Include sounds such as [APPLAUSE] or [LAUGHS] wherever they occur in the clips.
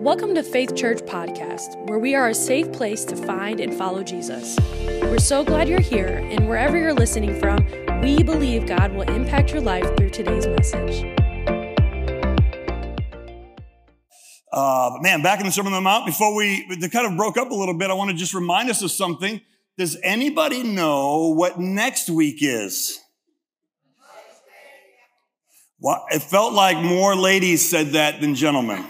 Welcome to Faith Church Podcast, where we are a safe place to find and follow Jesus. We're so glad you're here, and wherever you're listening from, we believe God will impact your life through today's message. Uh, but man, back in the Sermon on the Mount, before we kind of broke up a little bit, I want to just remind us of something. Does anybody know what next week is? Well, it felt like more ladies said that than gentlemen.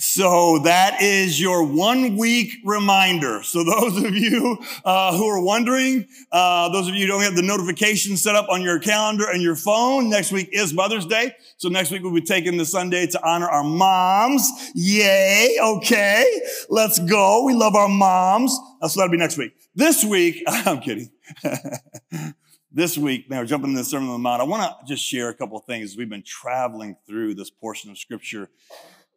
So that is your one week reminder. So those of you uh, who are wondering, uh, those of you who don't have the notification set up on your calendar and your phone, next week is Mother's Day. So next week we'll be taking the Sunday to honor our moms. Yay. Okay. Let's go. We love our moms. So that'll be next week. This week, [LAUGHS] I'm kidding. [LAUGHS] this week, we're jumping into the Sermon on the Mount. I want to just share a couple of things. We've been traveling through this portion of scripture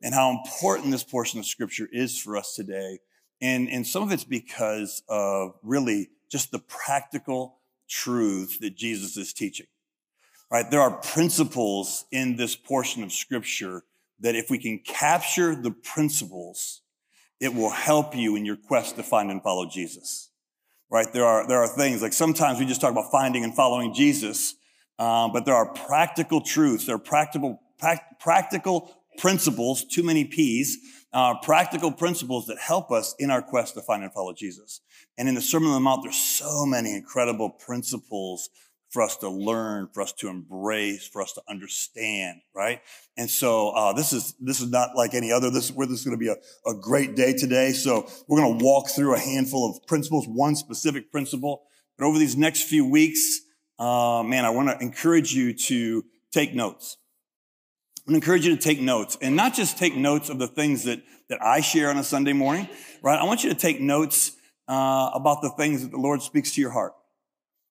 and how important this portion of scripture is for us today. And, and some of it's because of really just the practical truth that Jesus is teaching. Right? There are principles in this portion of scripture that if we can capture the principles, it will help you in your quest to find and follow Jesus. Right? There are, there are things like sometimes we just talk about finding and following Jesus, um, but there are practical truths. There are practical, pra- practical principles, too many P's, uh, practical principles that help us in our quest to find and follow Jesus. And in the Sermon on the Mount, there's so many incredible principles for us to learn, for us to embrace, for us to understand, right? And so uh, this is this is not like any other. This where this is going to be a, a great day today. So we're going to walk through a handful of principles, one specific principle. But over these next few weeks, uh, man, I want to encourage you to take notes. I encourage you to take notes and not just take notes of the things that, that I share on a Sunday morning, right? I want you to take notes uh, about the things that the Lord speaks to your heart.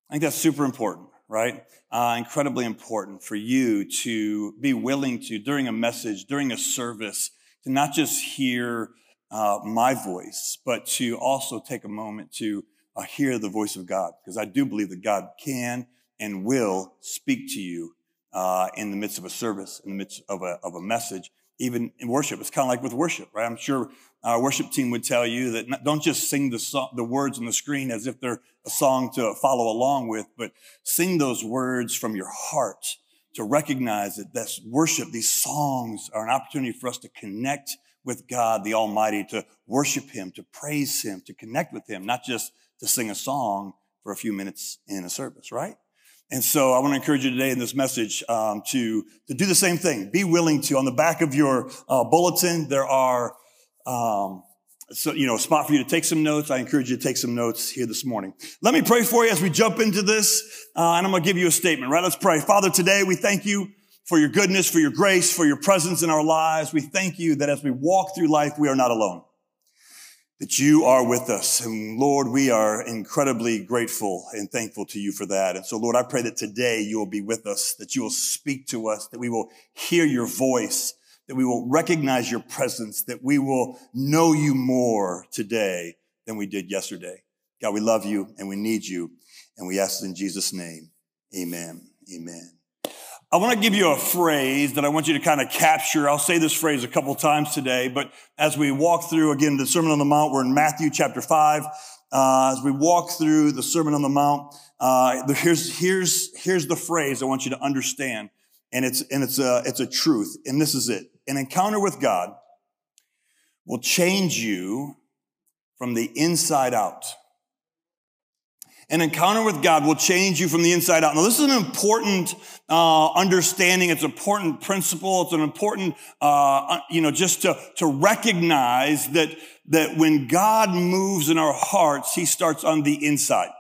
I think that's super important, right? Uh, incredibly important for you to be willing to, during a message, during a service, to not just hear uh, my voice, but to also take a moment to uh, hear the voice of God, because I do believe that God can and will speak to you uh, in the midst of a service, in the midst of a, of a message, even in worship. It's kind of like with worship, right? I'm sure our worship team would tell you that not, don't just sing the, so, the words on the screen as if they're a song to follow along with, but sing those words from your heart to recognize that this worship, these songs are an opportunity for us to connect with God, the Almighty, to worship Him, to praise Him, to connect with Him, not just to sing a song for a few minutes in a service, right? And so I want to encourage you today in this message um, to, to do the same thing. Be willing to. On the back of your uh, bulletin, there are, um, so, you know, a spot for you to take some notes. I encourage you to take some notes here this morning. Let me pray for you as we jump into this, uh, and I'm going to give you a statement, right? Let's pray. Father, today we thank you for your goodness, for your grace, for your presence in our lives. We thank you that as we walk through life, we are not alone that you are with us. And Lord, we are incredibly grateful and thankful to you for that. And so, Lord, I pray that today you will be with us, that you will speak to us, that we will hear your voice, that we will recognize your presence, that we will know you more today than we did yesterday. God, we love you and we need you. And we ask in Jesus' name. Amen. Amen. I want to give you a phrase that I want you to kind of capture. I'll say this phrase a couple times today, but as we walk through again the Sermon on the Mount, we're in Matthew chapter five. Uh, as we walk through the Sermon on the Mount, uh, here's here's here's the phrase I want you to understand, and it's and it's a it's a truth, and this is it: an encounter with God will change you from the inside out. An encounter with God will change you from the inside out. Now, this is an important uh, understanding. It's an important principle. It's an important, uh, you know, just to, to recognize that, that when God moves in our hearts, he starts on the inside.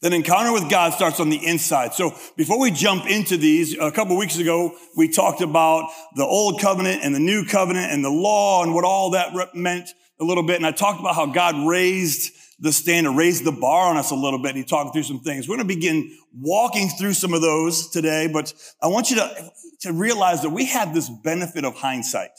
That encounter with God starts on the inside. So before we jump into these, a couple weeks ago, we talked about the old covenant and the new covenant and the law and what all that meant a little bit. And I talked about how God raised the standard, raised the bar on us a little bit. And he talked through some things. We're going to begin walking through some of those today, but I want you to, to realize that we have this benefit of hindsight.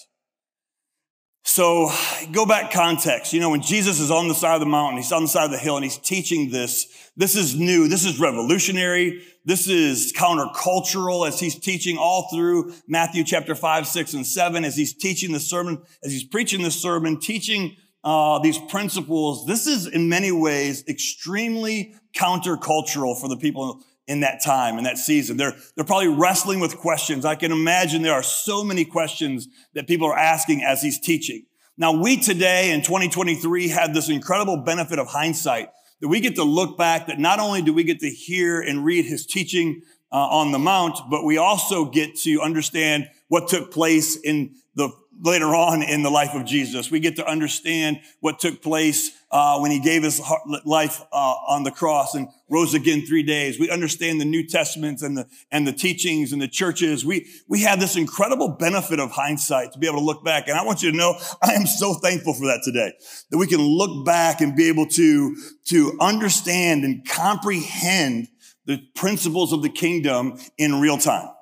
So go back context. You know, when Jesus is on the side of the mountain, he's on the side of the hill and he's teaching this. This is new. This is revolutionary. This is countercultural as he's teaching all through Matthew chapter five, six, and seven, as he's teaching the sermon, as he's preaching the sermon, teaching uh, these principles. This is in many ways extremely countercultural for the people in that time, in that season. They're, they're probably wrestling with questions. I can imagine there are so many questions that people are asking as he's teaching. Now, we today in 2023 have this incredible benefit of hindsight that we get to look back that not only do we get to hear and read his teaching uh, on the mount, but we also get to understand what took place in the later on in the life of Jesus. We get to understand what took place uh, when he gave his life uh, on the cross and rose again three days. We understand the New Testaments and the and the teachings and the churches. We we have this incredible benefit of hindsight to be able to look back. And I want you to know I am so thankful for that today that we can look back and be able to to understand and comprehend the principles of the kingdom in real time.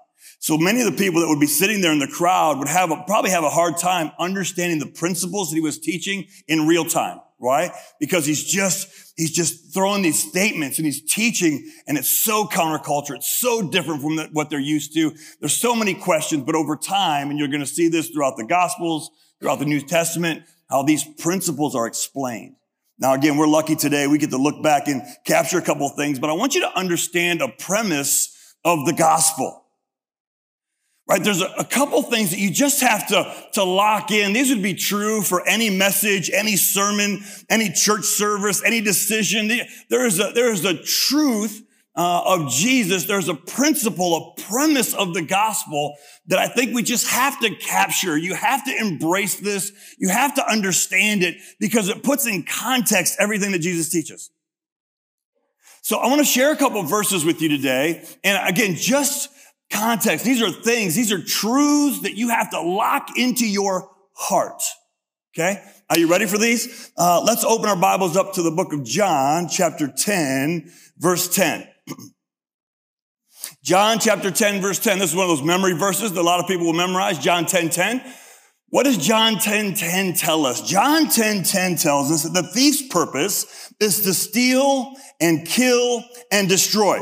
So many of the people that would be sitting there in the crowd would have a, probably have a hard time understanding the principles that he was teaching in real time, right? Because he's just, he's just throwing these statements and he's teaching and it's so counterculture. It's so different from the, what they're used to. There's so many questions, but over time, and you're going to see this throughout the gospels, throughout the New Testament, how these principles are explained. Now, again, we're lucky today. We get to look back and capture a couple things, but I want you to understand a premise of the gospel. Right? There's a, a, couple things that you just have to, to lock in. These would be true for any message, any sermon, any church service, any decision. There is a, there is a truth uh, of Jesus. There's a principle, a premise of the gospel that I think we just have to capture. You have to embrace this. You have to understand it because it puts in context everything that Jesus teaches. So I want to share a couple verses with you today. And again, just context. These are things, these are truths that you have to lock into your heart. Okay? Are you ready for these? Uh, let's open our Bibles up to the book of John, chapter 10, verse 10. [CLEARS THROAT] John chapter 10, verse 10. This is one of those memory verses that a lot of people will memorize. John 10, 10. What does John 10, 10 tell us? John 10, 10 tells us that the thief's purpose is to steal and kill and destroy.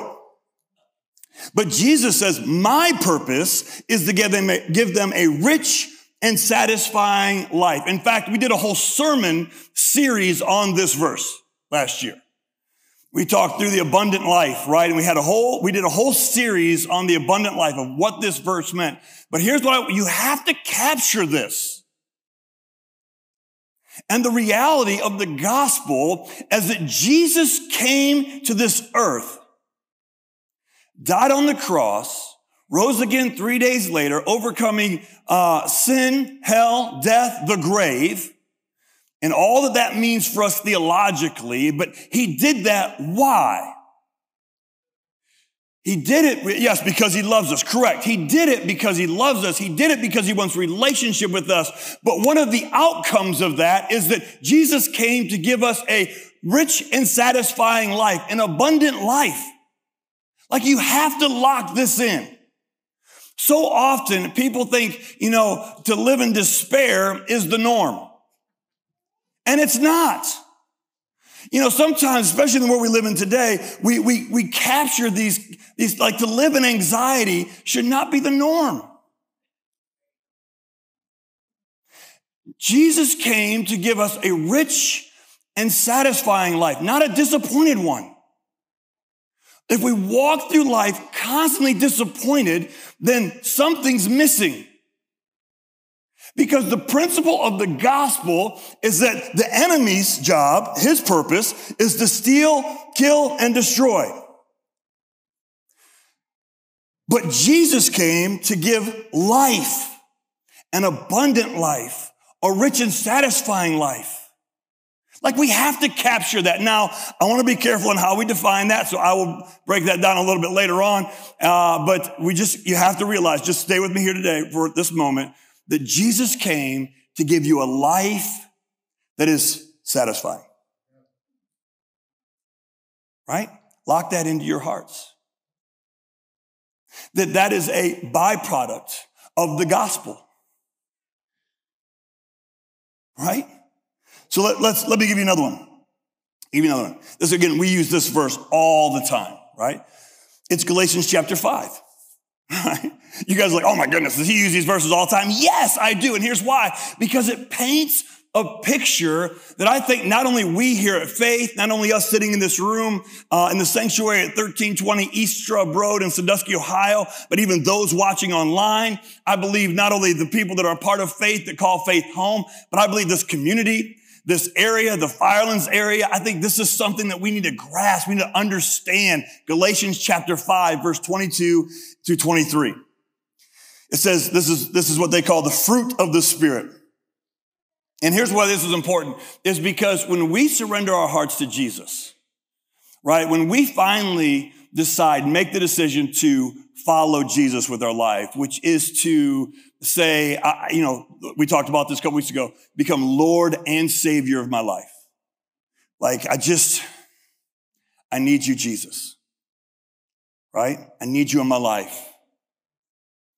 But Jesus says, my purpose is to give them, a, give them a rich and satisfying life. In fact, we did a whole sermon series on this verse last year. We talked through the abundant life, right? And we had a whole, we did a whole series on the abundant life of what this verse meant. But here's what I, you have to capture this. And the reality of the gospel is that Jesus came to this earth died on the cross, rose again three days later, overcoming uh, sin, hell, death, the grave, and all that that means for us theologically. But he did that. Why? He did it, yes, because he loves us. Correct. He did it because he loves us. He did it because he wants relationship with us. But one of the outcomes of that is that Jesus came to give us a rich and satisfying life, an abundant life. Like you have to lock this in. So often people think, you know, to live in despair is the norm. And it's not. You know, sometimes, especially in the world we live in today, we, we, we capture these, these, like to live in anxiety should not be the norm. Jesus came to give us a rich and satisfying life, not a disappointed one. If we walk through life constantly disappointed, then something's missing. Because the principle of the gospel is that the enemy's job, his purpose, is to steal, kill, and destroy. But Jesus came to give life, an abundant life, a rich and satisfying life. Like we have to capture that. Now, I want to be careful in how we define that, so I will break that down a little bit later on. Uh, but we just, you have to realize, just stay with me here today for this moment, that Jesus came to give you a life that is satisfying. Right? Lock that into your hearts. That that is a byproduct of the gospel. right? So let, let's, let me give you another one. Give you another one. This again, we use this verse all the time, right? It's Galatians chapter five. [LAUGHS] Right? You guys are like, oh my goodness, does he use these verses all the time? Yes, I do. And here's why. Because it paints a picture that I think not only we here at Faith, not only us sitting in this room uh, in the sanctuary at 1320 East Strub Road in Sandusky, Ohio, but even those watching online, I believe not only the people that are part of Faith that call Faith home, but I believe this community, this area, the Firelands area, I think this is something that we need to grasp. We need to understand Galatians chapter 5, verse 22 to 23. It says this is, this is what they call the fruit of the Spirit. And here's why this is important is because when we surrender our hearts to Jesus, right? When we finally decide, make the decision to follow Jesus with our life, which is to say, I, you know, we talked about this a couple weeks ago, become Lord and Savior of my life. Like, I just, I need you, Jesus. Right? I need you in my life.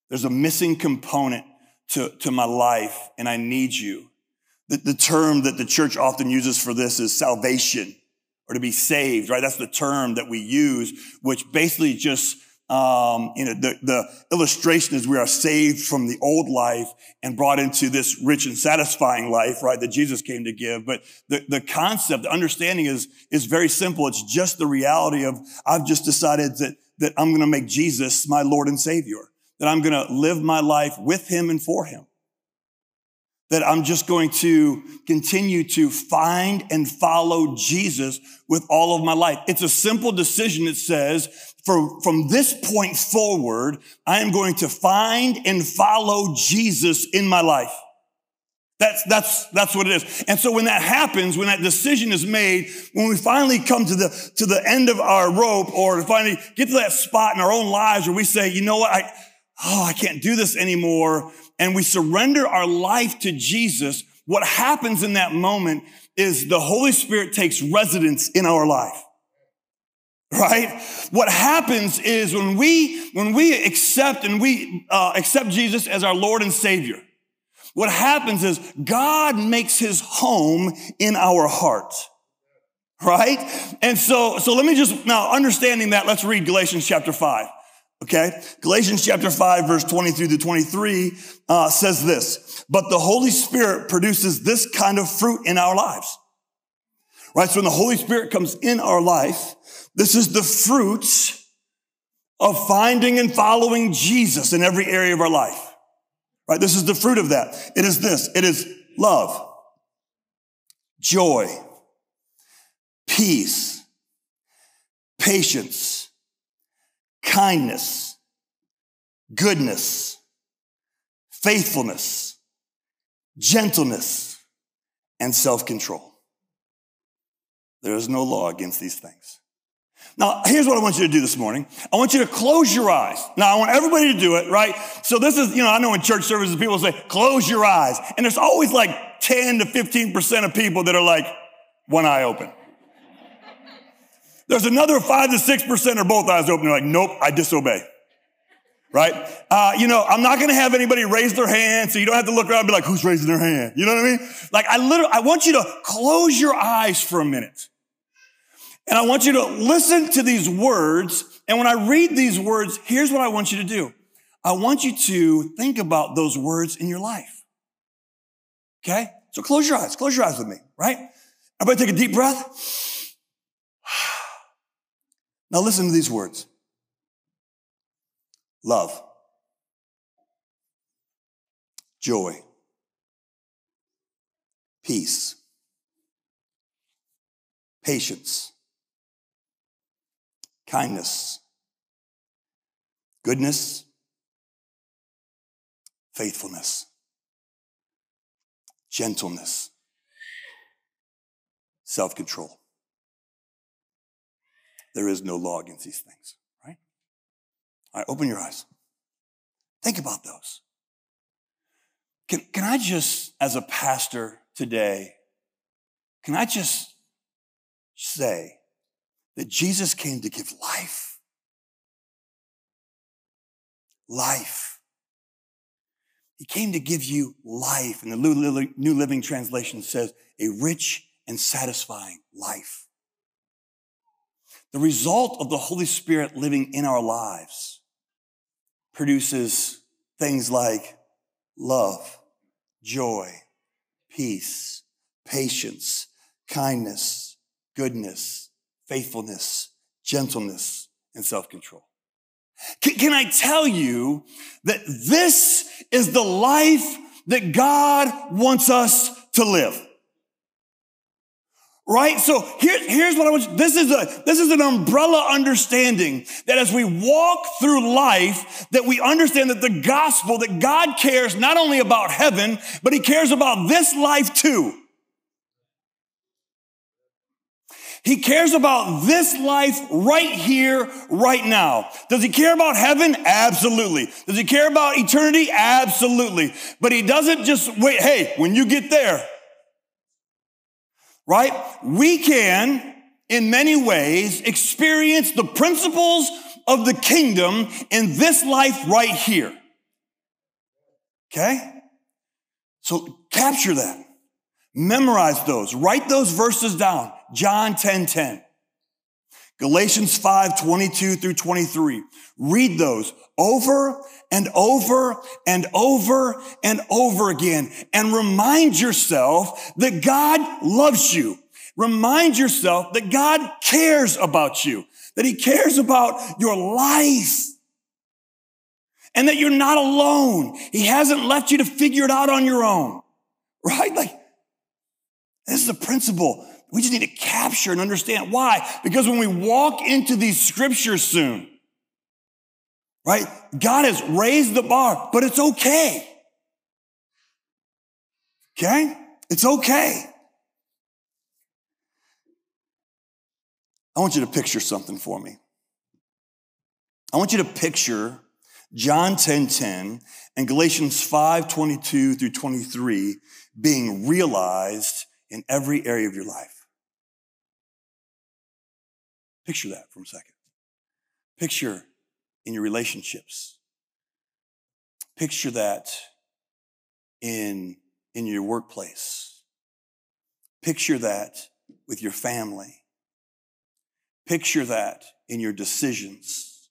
There's a missing component to, to my life, and I need you. The, the term that the church often uses for this is salvation or to be saved, right? That's the term that we use, which basically just, um, you know, the, the illustration is we are saved from the old life and brought into this rich and satisfying life, right? That Jesus came to give. But the, the concept, the understanding is, is very simple. It's just the reality of, I've just decided that, that I'm going to make Jesus my Lord and Savior, that I'm going to live my life with him and for him that I'm just going to continue to find and follow Jesus with all of my life. It's a simple decision that says, for, from this point forward, I am going to find and follow Jesus in my life. That's, that's, that's what it is. And so when that happens, when that decision is made, when we finally come to the, to the end of our rope or finally get to that spot in our own lives where we say, you know what? I, oh, I can't do this anymore and we surrender our life to Jesus, what happens in that moment is the Holy Spirit takes residence in our life. Right? What happens is when we, when we accept and we uh, accept Jesus as our Lord and Savior, what happens is God makes his home in our heart. Right? And so, so let me just, now understanding that, let's read Galatians chapter 5. Okay. Galatians chapter 5, verse 23 to 23 uh, says this, but the Holy Spirit produces this kind of fruit in our lives. Right. So when the Holy Spirit comes in our life, this is the fruits of finding and following Jesus in every area of our life. Right. This is the fruit of that. It is this. It is love, joy, peace, patience, kindness, goodness, faithfulness, gentleness, and self-control. There is no law against these things. Now, here's what I want you to do this morning. I want you to close your eyes. Now, I want everybody to do it, right? So this is, you know, I know in church services, people say, close your eyes. And there's always like 10 to 15% of people that are like, one eye open. There's another five to six percent are both eyes open. They're like, nope, I disobey. Right? Uh, you know, I'm not going to have anybody raise their hand, so you don't have to look around and be like, who's raising their hand? You know what I mean? Like, I literally, I want you to close your eyes for a minute. And I want you to listen to these words. And when I read these words, here's what I want you to do. I want you to think about those words in your life. Okay? So close your eyes. Close your eyes with me, right? Everybody take a deep breath. [SIGHS] Now listen to these words. Love. Joy. Peace. Patience. Kindness. Goodness. Faithfulness. Gentleness. Self control. There is no law against these things, right? All right, open your eyes. Think about those. Can, can I just, as a pastor today, can I just say that Jesus came to give life? Life. He came to give you life. And the New Living Translation says a rich and satisfying life. The result of the Holy Spirit living in our lives produces things like love, joy, peace, patience, kindness, goodness, faithfulness, gentleness, and self-control. Can, can, I tell you that this is the life that God wants us to live? Right? So here, here's what I want you, this is a, this is an umbrella understanding that as we walk through life, that we understand that the gospel, that God cares not only about heaven, but he cares about this life too. He cares about this life right here, right now. Does he care about heaven? Absolutely. Does he care about eternity? Absolutely. But he doesn't just wait. Hey, when you get there, right? We can, in many ways, experience the principles of the kingdom in this life right here. Okay? So capture that. Memorize those. Write those verses down. John 10, 10. Galatians 5, 22 through 23. Read those over and over and over and over again and remind yourself that God loves you. Remind yourself that God cares about you, that he cares about your life and that you're not alone. He hasn't left you to figure it out on your own, right? Like this is a principle we just need to capture and understand. Why? Because when we walk into these scriptures soon, right? God has raised the bar, but it's okay. Okay? It's okay. I want you to picture something for me. I want you to picture John 10 10 and Galatians 5 22 through 23 being realized in every area of your life. Picture that for a second. Picture in your relationships. Picture that in, in your workplace. Picture that with your family. Picture that in your decisions.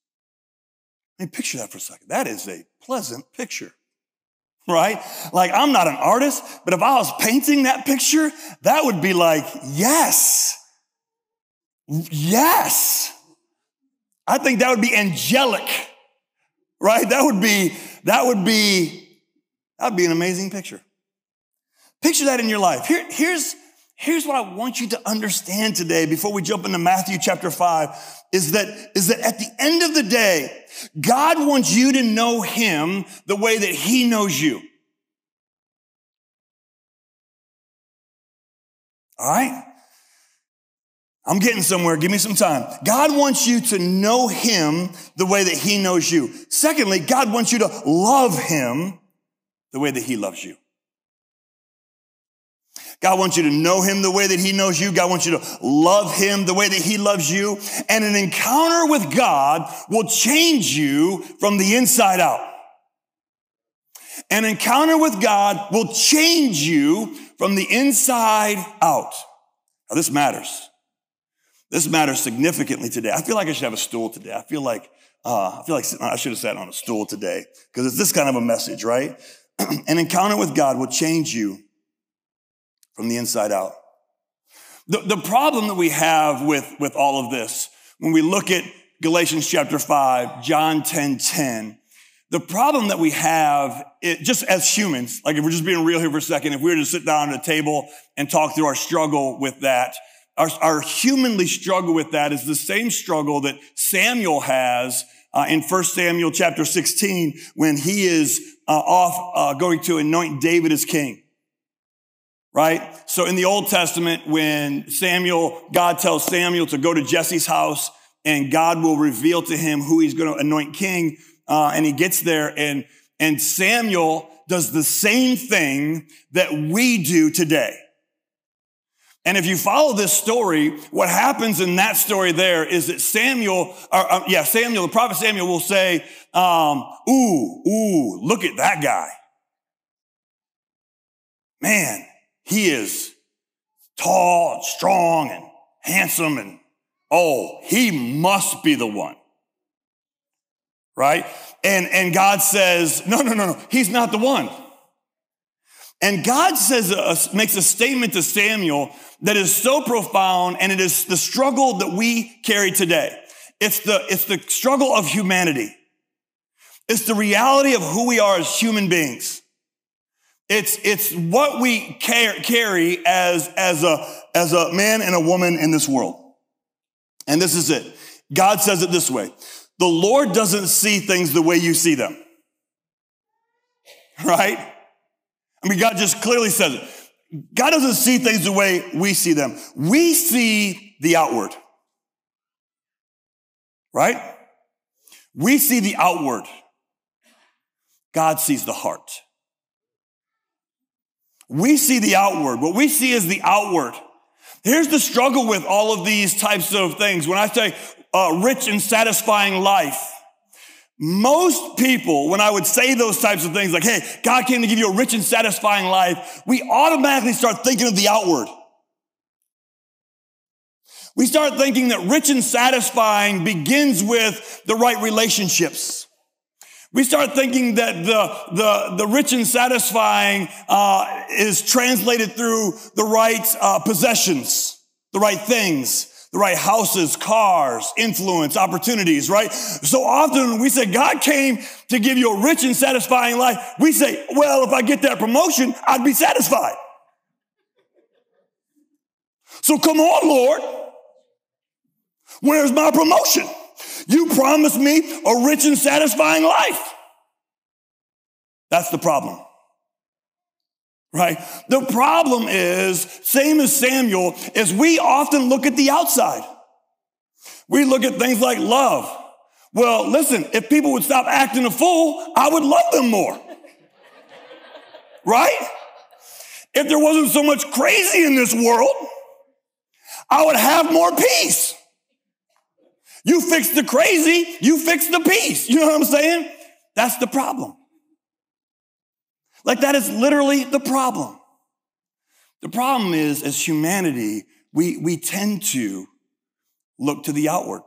I mean, picture that for a second. That is a pleasant picture, right? Like, I'm not an artist, but if I was painting that picture, that would be like, yes, Yes. I think that would be angelic, right? That would be, that would be, that would be an amazing picture. Picture that in your life. Here, here's, here's what I want you to understand today before we jump into Matthew chapter five is that, is that at the end of the day, God wants you to know him the way that he knows you. All right? I'm getting somewhere. Give me some time. God wants you to know him the way that he knows you. Secondly, God wants you to love him the way that he loves you. God wants you to know him the way that he knows you. God wants you to love him the way that he loves you. And an encounter with God will change you from the inside out. An encounter with God will change you from the inside out. Now this matters. This matters significantly today. I feel like I should have a stool today. I feel like, uh, I feel like I should have sat on a stool today because it's this kind of a message, right? [CLEARS THROAT] An encounter with God will change you from the inside out. The, the problem that we have with, with all of this, when we look at Galatians chapter 5, John 10, 10, the problem that we have, it, just as humans, like if we're just being real here for a second, if we were to sit down at a table and talk through our struggle with that, our, our humanly struggle with that is the same struggle that Samuel has uh, in 1 Samuel chapter 16 when he is uh, off uh, going to anoint David as king. Right? So in the Old Testament, when Samuel, God tells Samuel to go to Jesse's house and God will reveal to him who he's going to anoint king, uh, and he gets there and, and Samuel does the same thing that we do today. And if you follow this story, what happens in that story there is that Samuel, or, uh, yeah, Samuel, the prophet Samuel will say, um, ooh, ooh, look at that guy. man, he is tall and strong and handsome and oh, he must be the one. Right? And, and God says, no, no, no, no, he's not the one. And God says, uh, makes a statement to Samuel that is so profound and it is the struggle that we carry today. It's the, it's the struggle of humanity. It's the reality of who we are as human beings. It's, it's what we carry as, as a, as a man and a woman in this world. And this is it. God says it this way. The Lord doesn't see things the way you see them. Right? I mean, God just clearly says it. God doesn't see things the way we see them. We see the outward. Right? We see the outward. God sees the heart. We see the outward. What we see is the outward. Here's the struggle with all of these types of things. When I say uh, rich and satisfying life, most people, when I would say those types of things, like, hey, God came to give you a rich and satisfying life, we automatically start thinking of the outward. We start thinking that rich and satisfying begins with the right relationships. We start thinking that the, the, the rich and satisfying uh, is translated through the right uh, possessions, the right things, the right houses, cars, influence, opportunities, right? So often we say God came to give you a rich and satisfying life. We say, well, if I get that promotion, I'd be satisfied. So come on, Lord. Where's my promotion? You promised me a rich and satisfying life. That's the problem. Right? The problem is, same as Samuel, is we often look at the outside. We look at things like love. Well, listen, if people would stop acting a fool, I would love them more. right? If there wasn't so much crazy in this world, I would have more peace. You fix the crazy, you fix the peace. You know what I'm saying? That's the problem. Like that is literally the problem. The problem is, as humanity, we, we tend to look to the outward.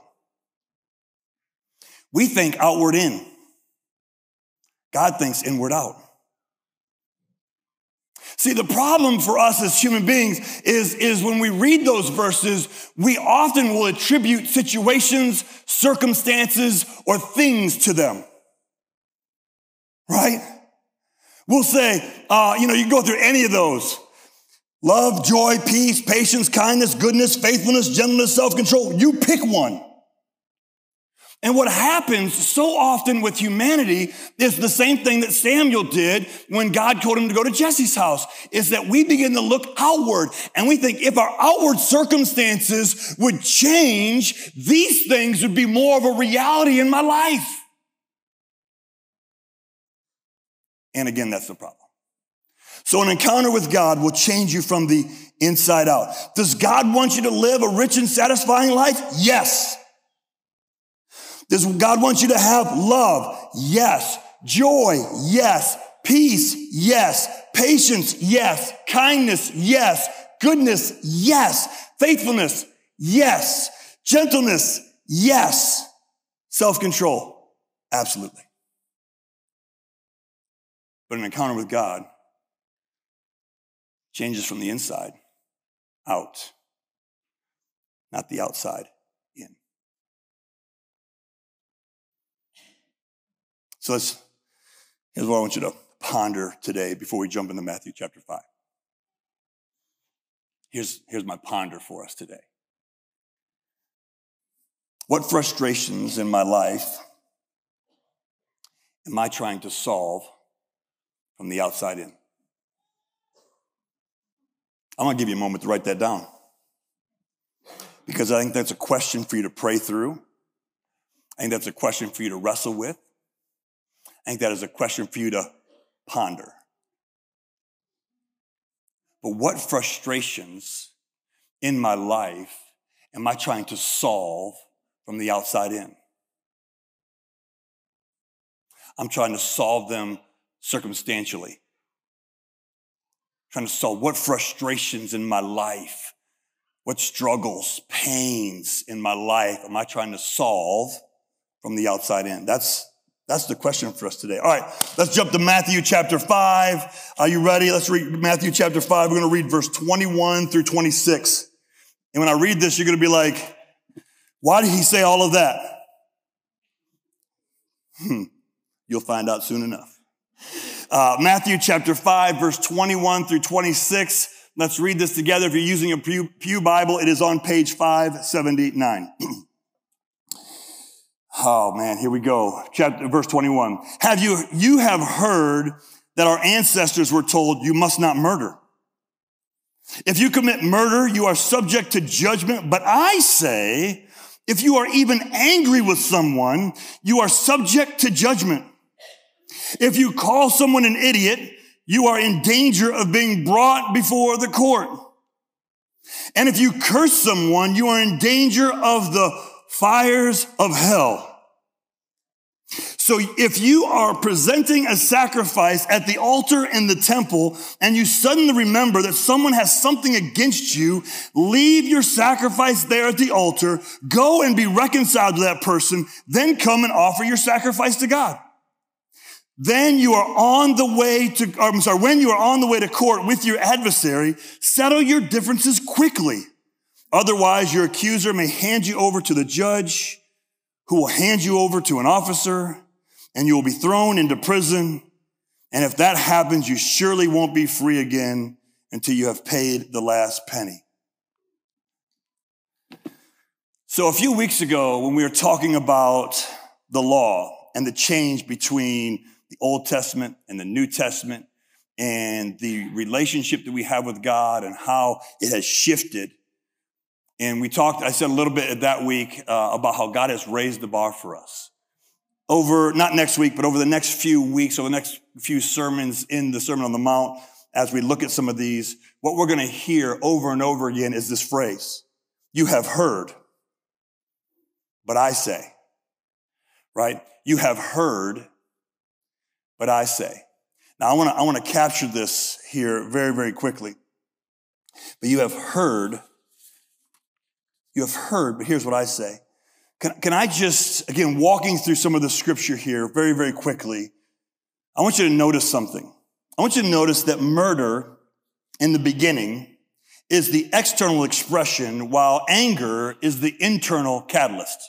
We think outward in. God thinks inward out. See, the problem for us as human beings is, is when we read those verses, we often will attribute situations, circumstances, or things to them. Right? We'll say, uh, you know, you go through any of those. Love, joy, peace, patience, kindness, goodness, faithfulness, gentleness, self-control. You pick one. And what happens so often with humanity is the same thing that Samuel did when God told him to go to Jesse's house, is that we begin to look outward and we think if our outward circumstances would change, these things would be more of a reality in my life. And again, that's the problem. So an encounter with God will change you from the inside out. Does God want you to live a rich and satisfying life? Yes. Does God want you to have love? Yes. Joy? Yes. Peace? Yes. Patience? Yes. Kindness? Yes. Goodness? Yes. Faithfulness? Yes. Gentleness? Yes. Self-control? Absolutely. But an encounter with God changes from the inside out, not the outside in. So let's, here's what I want you to ponder today before we jump into Matthew chapter 5. Here's, here's my ponder for us today. What frustrations in my life am I trying to solve from the outside in? I'm going to give you a moment to write that down because I think that's a question for you to pray through. I think that's a question for you to wrestle with. I think that is a question for you to ponder. But what frustrations in my life am I trying to solve from the outside in? I'm trying to solve them circumstantially, trying to solve what frustrations in my life, what struggles, pains in my life am I trying to solve from the outside in? That's, that's the question for us today. All right, let's jump to Matthew chapter 5. Are you ready? Let's read Matthew chapter 5. We're going to read verse 21 through 26. And when I read this, you're going to be like, why did he say all of that? Hmm. You'll find out soon enough. Uh, Matthew chapter 5, verse 21 through 26. Let's read this together. If you're using a Pew, Pew Bible, it is on page 579. [CLEARS THROAT] oh man, here we go. Chapter, verse 21. Have you, you have heard that our ancestors were told you must not murder. If you commit murder, you are subject to judgment. But I say, if you are even angry with someone, you are subject to judgment. If you call someone an idiot, you are in danger of being brought before the court. And if you curse someone, you are in danger of the fires of hell. So if you are presenting a sacrifice at the altar in the temple and you suddenly remember that someone has something against you, leave your sacrifice there at the altar, go and be reconciled to that person, then come and offer your sacrifice to God. Then you are on the way to, I'm sorry, when you are on the way to court with your adversary, settle your differences quickly. Otherwise, your accuser may hand you over to the judge who will hand you over to an officer and you will be thrown into prison. And if that happens, you surely won't be free again until you have paid the last penny. So a few weeks ago, when we were talking about the law and the change between the Old Testament and the New Testament and the relationship that we have with God and how it has shifted. And we talked, I said a little bit that week uh, about how God has raised the bar for us over, not next week, but over the next few weeks, over the next few sermons in the Sermon on the Mount, as we look at some of these, what we're going to hear over and over again is this phrase. You have heard, but I say, right? You have heard, but I say. Now I want to, I want to capture this here very, very quickly. But you have heard, you have heard, but here's what I say. Can, can I just, again, walking through some of the scripture here very, very quickly, I want you to notice something. I want you to notice that murder in the beginning is the external expression while anger is the internal catalyst.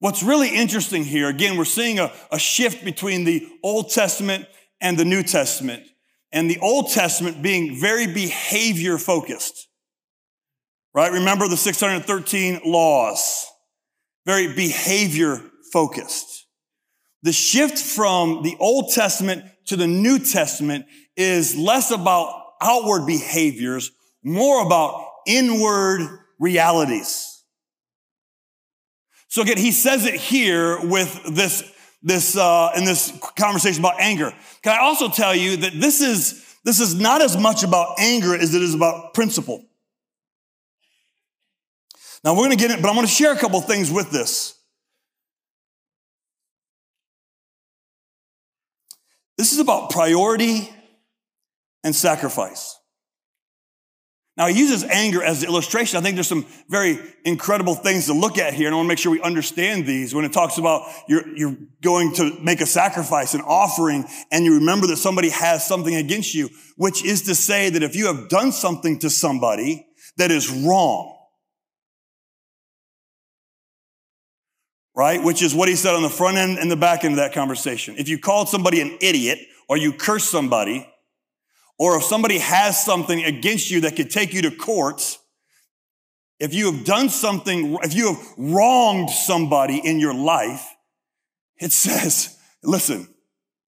What's really interesting here, again, we're seeing a, a, shift between the Old Testament and the New Testament, and the Old Testament being very behavior focused right? Remember the 613 laws, very behavior focused. The shift from the Old Testament to the New Testament is less about outward behaviors, more about inward realities. So again, he says it here with this, this, uh, in this conversation about anger. Can I also tell you that this is, this is not as much about anger as it is about principle. Now we're going to get it, but I'm going to share a couple things with this. This is about priority and sacrifice. Now, he uses anger as the illustration. I think there's some very incredible things to look at here, and I want to make sure we understand these. When it talks about you're, you're going to make a sacrifice, an offering, and you remember that somebody has something against you, which is to say that if you have done something to somebody that is wrong, right? Which is what he said on the front end and the back end of that conversation. If you called somebody an idiot or you curse somebody, or if somebody has something against you that could take you to court, if you have done something, if you have wronged somebody in your life, it [LAUGHS] says, listen,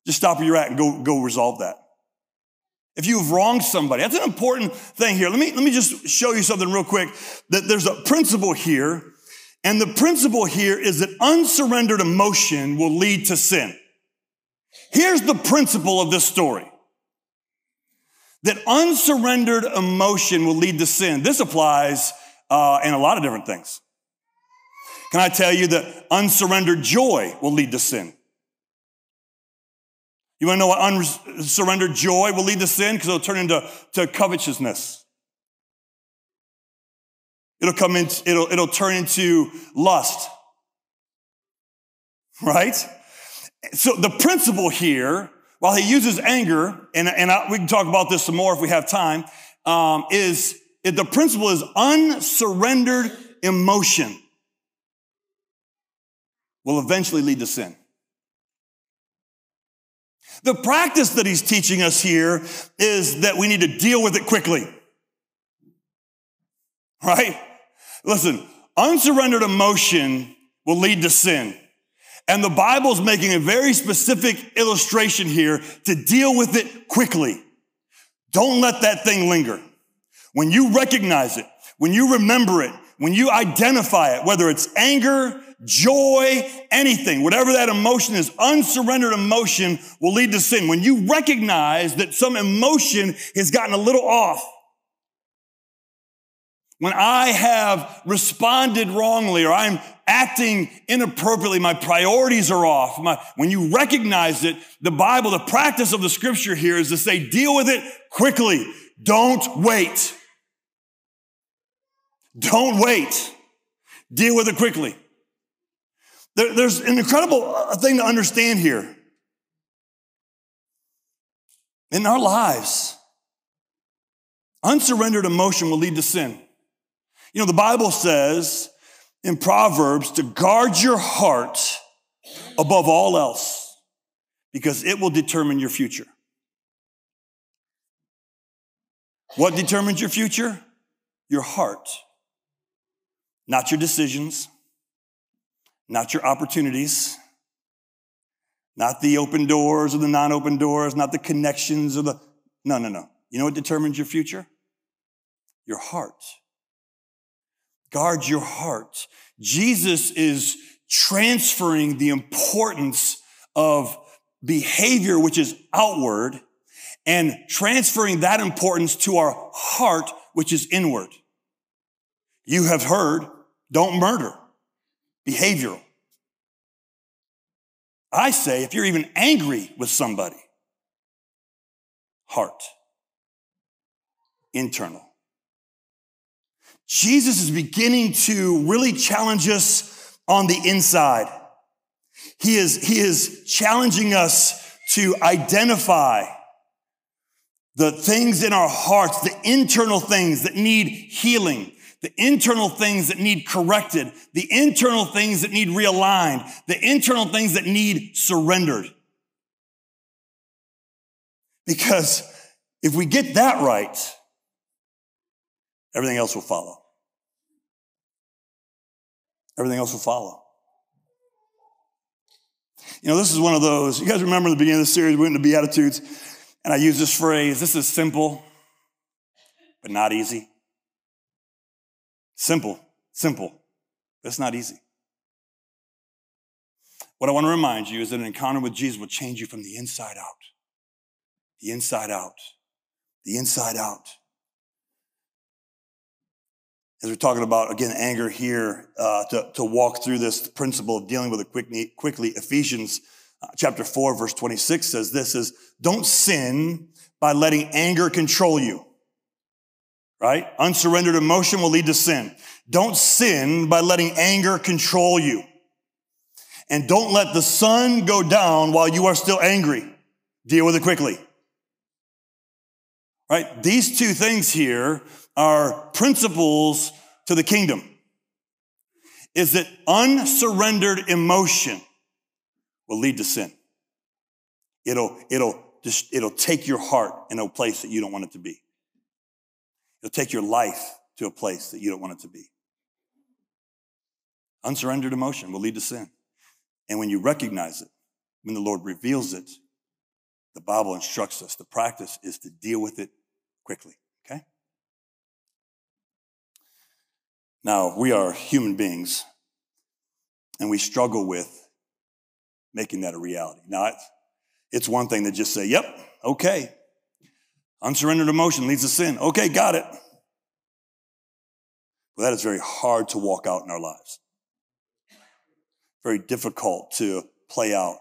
just stop where you're at and go, go resolve that. If you've wronged somebody, that's an important thing here. Let me, let me just show you something real quick that there's a principle here and the principle here is that unsurrendered emotion will lead to sin. Here's the principle of this story. That unsurrendered emotion will lead to sin. This applies uh, in a lot of different things. Can I tell you that unsurrendered joy will lead to sin? You want to know what unsurrendered joy will lead to sin? Because it'll turn into to covetousness. It'll come in, it'll, it'll turn into lust. Right? So the principle here, while he uses anger, and, and I, we can talk about this some more if we have time, um, is the principle is unsurrendered emotion will eventually lead to sin. The practice that he's teaching us here is that we need to deal with it quickly. Right? Listen, unsurrendered emotion will lead to sin. And the Bible's making a very specific illustration here to deal with it quickly. Don't let that thing linger. When you recognize it, when you remember it, when you identify it, whether it's anger, joy, anything, whatever that emotion is, unsurrendered emotion will lead to sin. When you recognize that some emotion has gotten a little off, when I have responded wrongly or I'm acting inappropriately, my priorities are off. My, when you recognize it, the Bible, the practice of the scripture here is to say, deal with it quickly. Don't wait. Don't wait. Deal with it quickly. There, there's an incredible uh, thing to understand here. In our lives, unsurrendered emotion will lead to sin. You know, the Bible says in Proverbs to guard your heart above all else because it will determine your future. What determines your future? Your heart, not your decisions, not your opportunities, not the open doors or the non open doors, not the connections or the. No, no, no. You know what determines your future? Your heart. Guard your heart. Jesus is transferring the importance of behavior, which is outward, and transferring that importance to our heart, which is inward. You have heard, don't murder behavioral. I say, if you're even angry with somebody, heart, internal. Jesus is beginning to really challenge us on the inside. He is, he is challenging us to identify the things in our hearts, the internal things that need healing, the internal things that need corrected, the internal things that need realigned, the internal things that need surrendered. Because if we get that right, everything else will follow. Everything else will follow. You know, this is one of those, you guys remember the beginning of the series, we went into Beatitudes, and I used this phrase this is simple, but not easy. Simple, simple. That's not easy. What I want to remind you is that an encounter with Jesus will change you from the inside out. The inside out. The inside out. As we're talking about, again, anger here, uh, to, to walk through this principle of dealing with it quickly, quickly Ephesians uh, chapter 4, verse 26 says this is, don't sin by letting anger control you right? Unsurrendered emotion will lead to sin. Don't sin by letting anger control you. And don't let the sun go down while you are still angry. Deal with it quickly. Right? These two things here are principles to the kingdom. Is that unsurrendered emotion will lead to sin. It'll, it'll just, it'll take your heart in a place that you don't want it to be. It'll take your life to a place that you don't want it to be. Unsurrendered emotion will lead to sin. And when you recognize it, when the Lord reveals it, the Bible instructs us the practice is to deal with it quickly, okay? Now, we are human beings and we struggle with making that a reality. Now, it's, one thing to just say, yep, okay, Unsurrendered emotion leads to sin. Okay, got it. But that is very hard to walk out in our lives. Very difficult to play out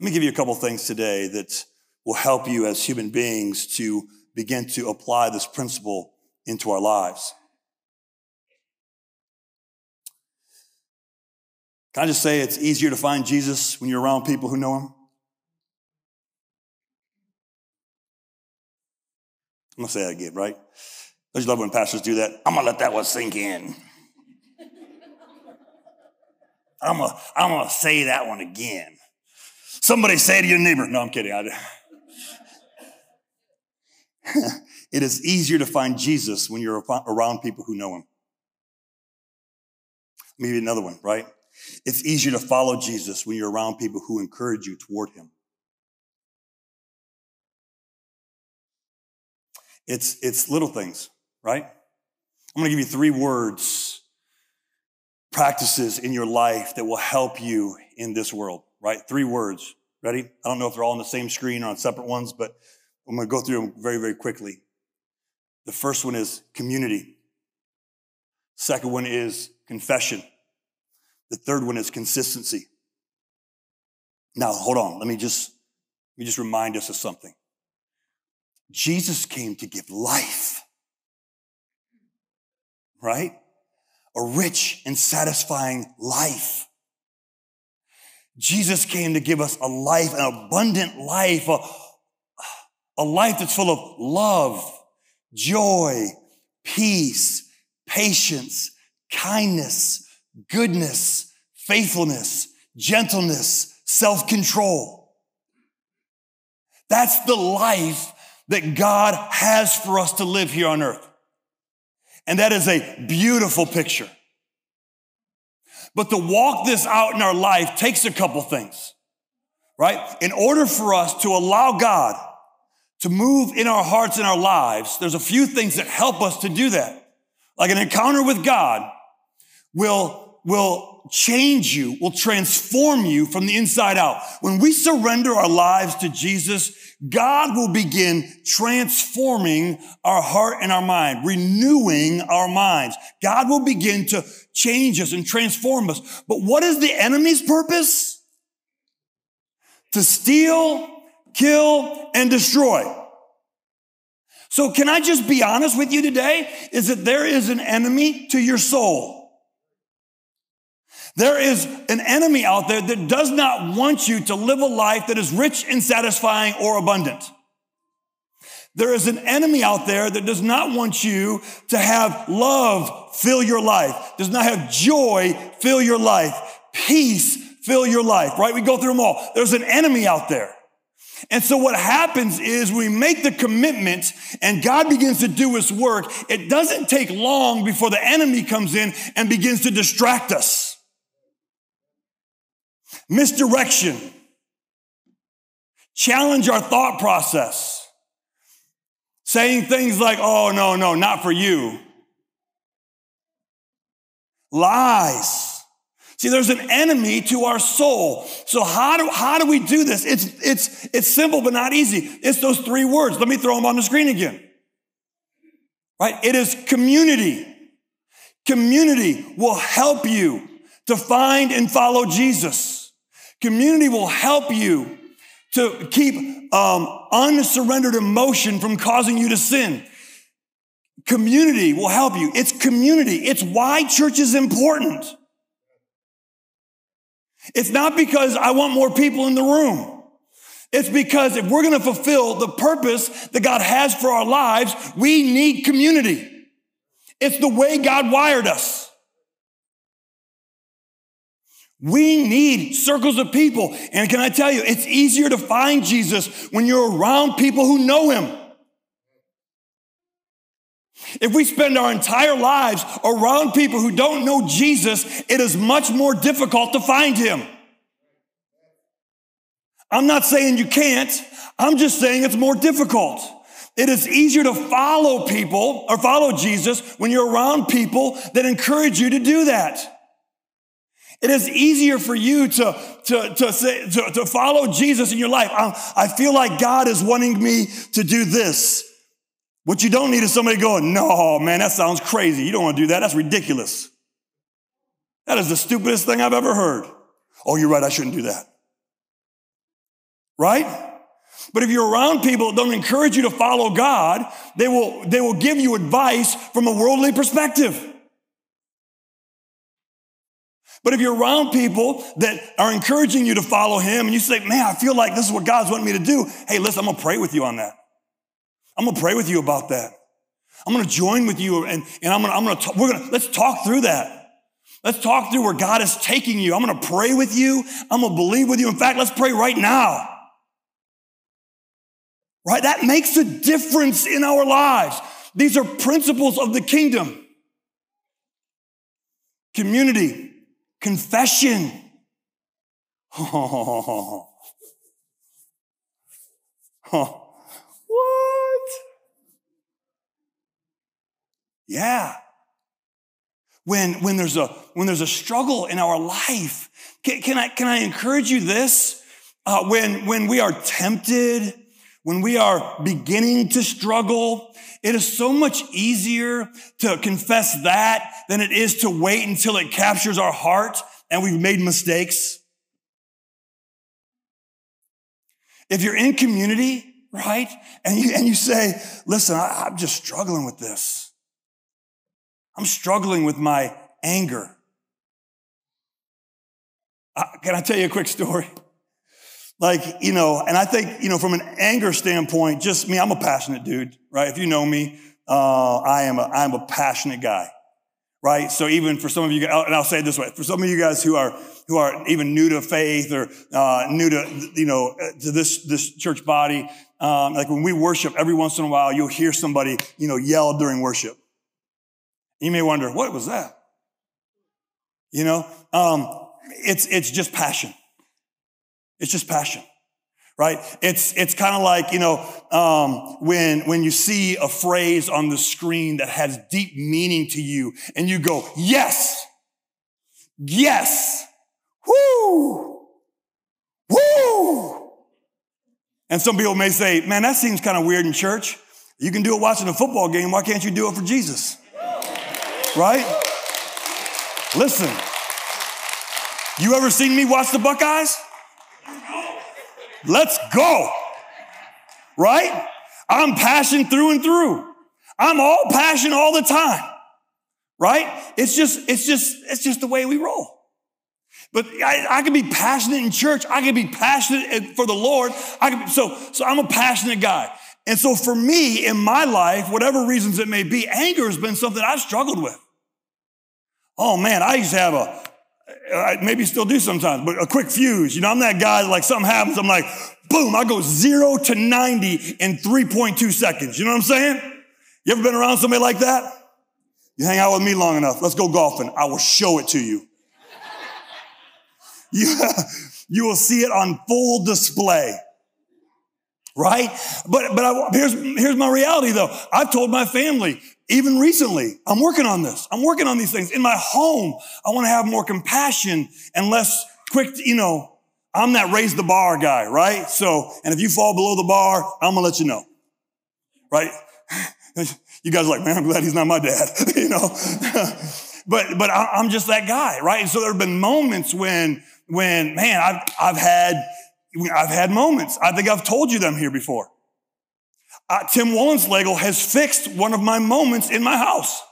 Let me give you a couple things today that will help you as human beings to begin to apply this principle into our lives. Can I just say it's easier to find Jesus when you're around people who know him? I'm gonna say that again, right? Don't you love when pastors do that? I'm gonna let that one sink in. I'm gonna, I'm gonna say that one again. Somebody say to your neighbor, no, I'm kidding. [LAUGHS] it is easier to find Jesus when you're around people who know him. Maybe another one, right? It's easier to follow Jesus when you're around people who encourage you toward him. It's, it's little things, right? I'm going to give you three words, practices in your life that will help you in this world, right? Three words. Ready? I don't know if they're all on the same screen or on separate ones, but I'm going to go through them very, very quickly. The first one is community. Second one is confession. The third one is consistency. Now, hold on. Let me just, let me just remind us of something. Jesus came to give life, right? A rich and satisfying life. Jesus came to give us a life, an abundant life, a, a life that's full of love, joy, peace, patience, kindness, goodness, faithfulness, gentleness, self-control. That's the life that God has for us to live here on earth. And that is a beautiful picture. But to walk this out in our life takes a couple things, right? In order for us to allow God to move in our hearts and our lives, there's a few things that help us to do that. Like an encounter with God will, will change you, will transform you from the inside out. When we surrender our lives to Jesus, God will begin transforming our heart and our mind, renewing our minds. God will begin to change us and transform us. But what is the enemy's purpose? To steal, kill, and destroy. So can I just be honest with you today? Is that there is an enemy to your soul. There is an enemy out there that does not want you to live a life that is rich and satisfying or abundant. There is an enemy out there that does not want you to have love fill your life, does not have joy fill your life, peace fill your life, right? We go through them all. There's an enemy out there. And so what happens is we make the commitment and God begins to do his work. It doesn't take long before the enemy comes in and begins to distract us misdirection, challenge our thought process, saying things like, oh, no, no, not for you. Lies. See, there's an enemy to our soul. So how do, how do we do this? It's, it's, it's simple, but not easy. It's those three words. Let me throw them on the screen again. Right? It is community. Community will help you to find and follow Jesus. Community will help you to keep um, unsurrendered emotion from causing you to sin. Community will help you. It's community. It's why church is important. It's not because I want more people in the room. It's because if we're going to fulfill the purpose that God has for our lives, we need community. It's the way God wired us. We need circles of people. And can I tell you, it's easier to find Jesus when you're around people who know him. If we spend our entire lives around people who don't know Jesus, it is much more difficult to find him. I'm not saying you can't. I'm just saying it's more difficult. It is easier to follow people or follow Jesus when you're around people that encourage you to do that. It is easier for you to, to, to, say, to, to follow Jesus in your life. I, I feel like God is wanting me to do this. What you don't need is somebody going, no, man, that sounds crazy. You don't want to do that. That's ridiculous. That is the stupidest thing I've ever heard. Oh, you're right. I shouldn't do that. right? But if you're around people that don't encourage you to follow God, they will, they will give you advice from a worldly perspective. But if you're around people that are encouraging you to follow Him and you say, man, I feel like this is what God's wanting me to do. Hey, listen, I'm going to pray with you on that. I'm going to pray with you about that. I'm going to join with you and, and I'm going to, I'm going to, we're going to, let's talk through that. Let's talk through where God is taking you. I'm going to pray with you. I'm going to believe with you. In fact, let's pray right now. Right? That makes a difference in our lives. These are principles of the kingdom. Community, confession. [LAUGHS] Oh. What? Yeah. When, when, there's a, when there's a struggle in our life, can, can I, can I encourage you this? Uh, when, when we are tempted, when we are beginning to struggle, it is so much easier to confess that than it is to wait until it captures our heart and we've made mistakes. If you're in community, right, and you, and you say, listen, I, I'm just struggling with this. I'm struggling with my anger. Uh, can I tell you a quick story? Like, you know, and I think, you know, from an anger standpoint, just me, I'm a passionate dude, right? If you know me, uh, I am a, I'm a passionate guy, right? So even for some of you, and I'll say it this way, for some of you guys who are, who are even new to faith or, uh, new to, you know, to this, this church body, um, like when we worship, every once in a while, you'll hear somebody, you know, yell during worship. You may wonder, what was that? You know, um, it's, it's just passion. It's just passion, right? It's, it's kind of like, you know, um, when, when you see a phrase on the screen that has deep meaning to you and you go, yes, yes, whoo, whoo. And some people may say, man, that seems kind of weird in church. You can do it watching a football game. Why can't you do it for Jesus? Right? Listen, you ever seen me watch the Buckeyes? Let's go. Right? I'm passion through and through. I'm all passion all the time. Right? It's just, it's just, it's just the way we roll. But I, I can be passionate in church. I can be passionate for the Lord. I can so, so I'm a passionate guy. And so for me in my life, whatever reasons it may be, anger has been something I've struggled with. Oh man, I used to have a, I maybe still do sometimes, but a quick fuse. You know, I'm that guy, like something happens, I'm like, boom, I go zero to 90 in 3.2 seconds. You know what I'm saying? You ever been around somebody like that? You hang out with me long enough. Let's go golfing. I will show it to you. [LAUGHS] you, you will see it on full display. Right? But, but I, here's, here's my reality though. I've told my family, even recently, I'm working on this. I'm working on these things. In my home, I want to have more compassion and less quick, you know, I'm that raise the bar guy, right? So, and if you fall below the bar, I'm gonna let you know, right? [LAUGHS] You guys are like, man, I'm glad he's not my dad, [LAUGHS] you know? [LAUGHS] but, but I'm just that guy, right? And so there have been moments when, when, man, I've, I've had, I've had moments. I think I've told you them here before uh, Tim Wollenslegel has fixed one of my moments in my house.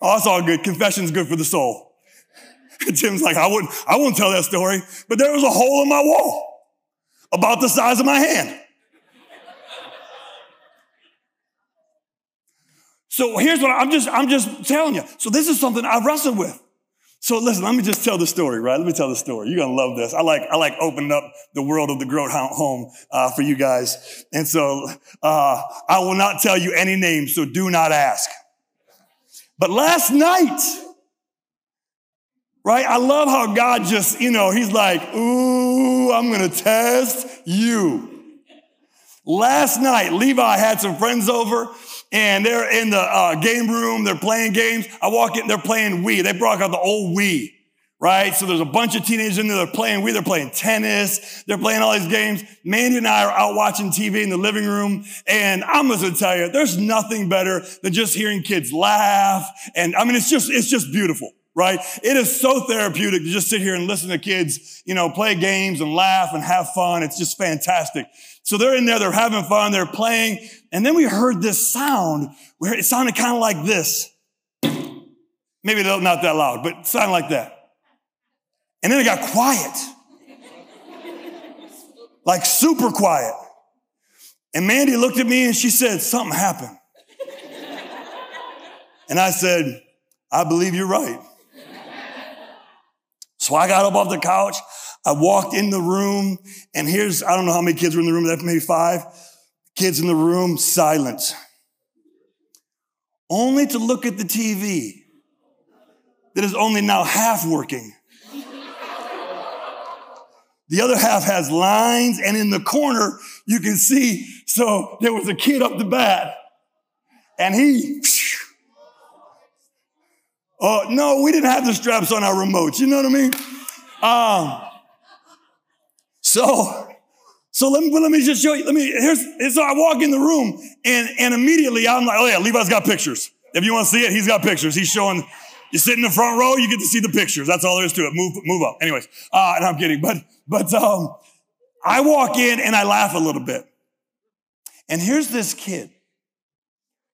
Oh, that's all good. Confession's good for the soul. [LAUGHS] Tim's like, I wouldn't, I wouldn't tell that story, but there was a hole in my wall about the size of my hand. So here's what I'm just, I'm just telling you. So this is something I've wrestled with. So listen, let me just tell the story, right? Let me tell the story. You're gonna love this. I like I like opening up the world of the Groat home uh, for you guys, and so uh, I will not tell you any names, so do not ask. But last night, right? I love how God just, you know, He's like, "Ooh, I'm gonna test you." Last night, Levi had some friends over and they're in the uh, game room. They're playing games. I walk in, they're playing Wii. They brought out the old Wii, right? So there's a bunch of teenagers in there. They're playing Wii. They're playing tennis. They're playing all these games. Mandy and I are out watching TV in the living room. And I'm just going to tell you, there's nothing better than just hearing kids laugh. And I mean, it's just, it's just beautiful right? It is so therapeutic to just sit here and listen to kids, you know, play games and laugh and have fun. It's just fantastic. So they're in there, they're having fun, they're playing. And then we heard this sound where it sounded kind of like this. Maybe not that loud, but it sounded like that. And then it got quiet. like super quiet. And Mandy looked at me and she said, something happened. and I said, I believe you're right. So I got up off the couch. I walked in the room and here's, I don't know how many kids were in the room, maybe five kids in the room, silent. Only to look at the TV that is only now half working. The other half has lines and in the corner you can see, so there was a kid up the bat and he, oh no, we didn't have the straps on our remotes. You know what I mean? Um, so, so let me, let me just show you. Let me, here's, so I walk in the room and, and immediately I'm like, oh yeah, Levi's got pictures. If you want to see it, he's got pictures. He's showing, you sit in the front row, you get to see the pictures. That's all there is to it. Move, move up. Anyways, uh, and I'm kidding, but, but, um, I walk in and I laugh a little bit. And here's this kid.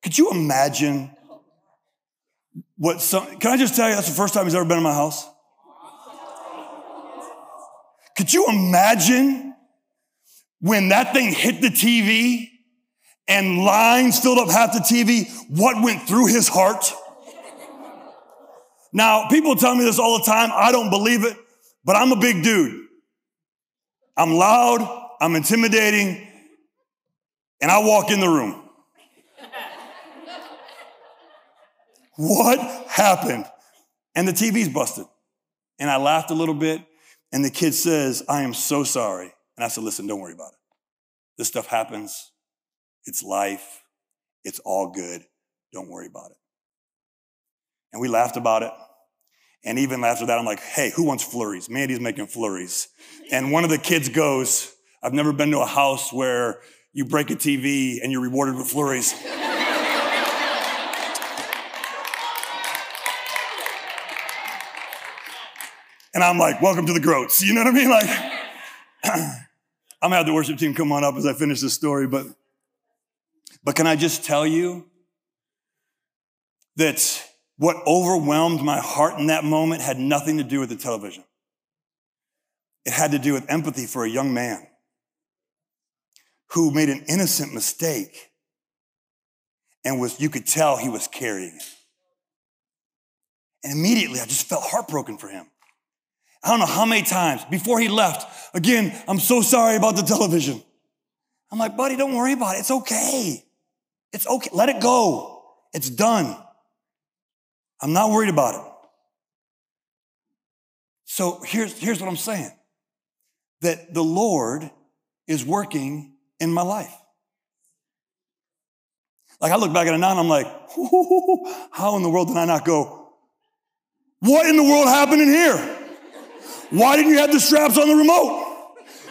Could you imagine what some, can I just tell you that's the first time he's ever been in my house? Could you imagine when that thing hit the TV and lines filled up half the TV, what went through his heart? Now, people tell me this all the time. I don't believe it, but I'm a big dude. I'm loud, I'm intimidating, and I walk in the room. what happened? And the TV's busted. And I laughed a little bit, and the kid says, I am so sorry. And I said, Listen, don't worry about it. This stuff happens. It's life. It's all good. Don't worry about it. And we laughed about it. And even after that, I'm like, hey, who wants flurries? Mandy's making flurries. And one of the kids goes, I've never been to a house where you break a TV and you're rewarded with flurries. and I'm like, welcome to the Groats. You know what I mean? Like, [CLEARS THROAT] I'm gonna have the worship team come on up as I finish this story, but, but can I just tell you that what overwhelmed my heart in that moment had nothing to do with the television. It had to do with empathy for a young man who made an innocent mistake and was, you could tell he was carrying it. And immediately I just felt heartbroken for him. I don't know how many times before he left, again, I'm so sorry about the television. I'm like, buddy, don't worry about it. It's okay. It's okay. Let it go. It's done. I'm not worried about it. So here's, here's what I'm saying that the Lord is working in my life. Like I look back at it now and I'm like, how in the world did I not go? What in the world happened in here? Why didn't you have the straps on the remote?